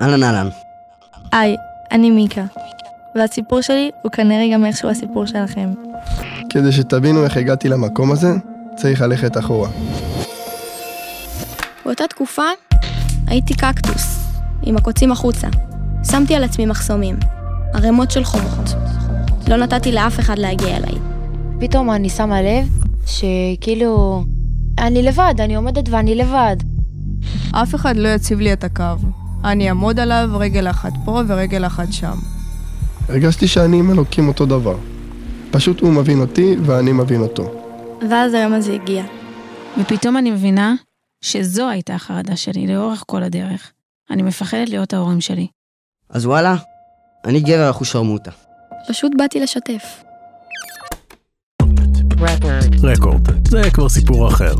אהלן אהלן. היי, אני מיקה. והסיפור שלי הוא כנראה גם איכשהו הסיפור שלכם. כדי שתבינו איך הגעתי למקום הזה, צריך ללכת אחורה. באותה תקופה הייתי קקטוס, עם הקוצים החוצה. שמתי על עצמי מחסומים, ערימות של חומות. לא נתתי לאף אחד להגיע אליי. פתאום אני שמה לב שכאילו, אני לבד, אני עומדת ואני לבד. אף אחד לא יציב לי את הקו. אני אעמוד עליו רגל אחת פה ורגל אחת שם. הרגשתי שאני עם אלוקים אותו דבר. פשוט הוא מבין אותי ואני מבין אותו. ואז היום הזה הגיע. ופתאום אני מבינה שזו הייתה החרדה שלי לאורך כל הדרך. אני מפחדת להיות ההורים שלי. אז וואלה, אני גבר אחושרמוטה. פשוט באתי לשתף. רקורד, זה כבר סיפור אחר.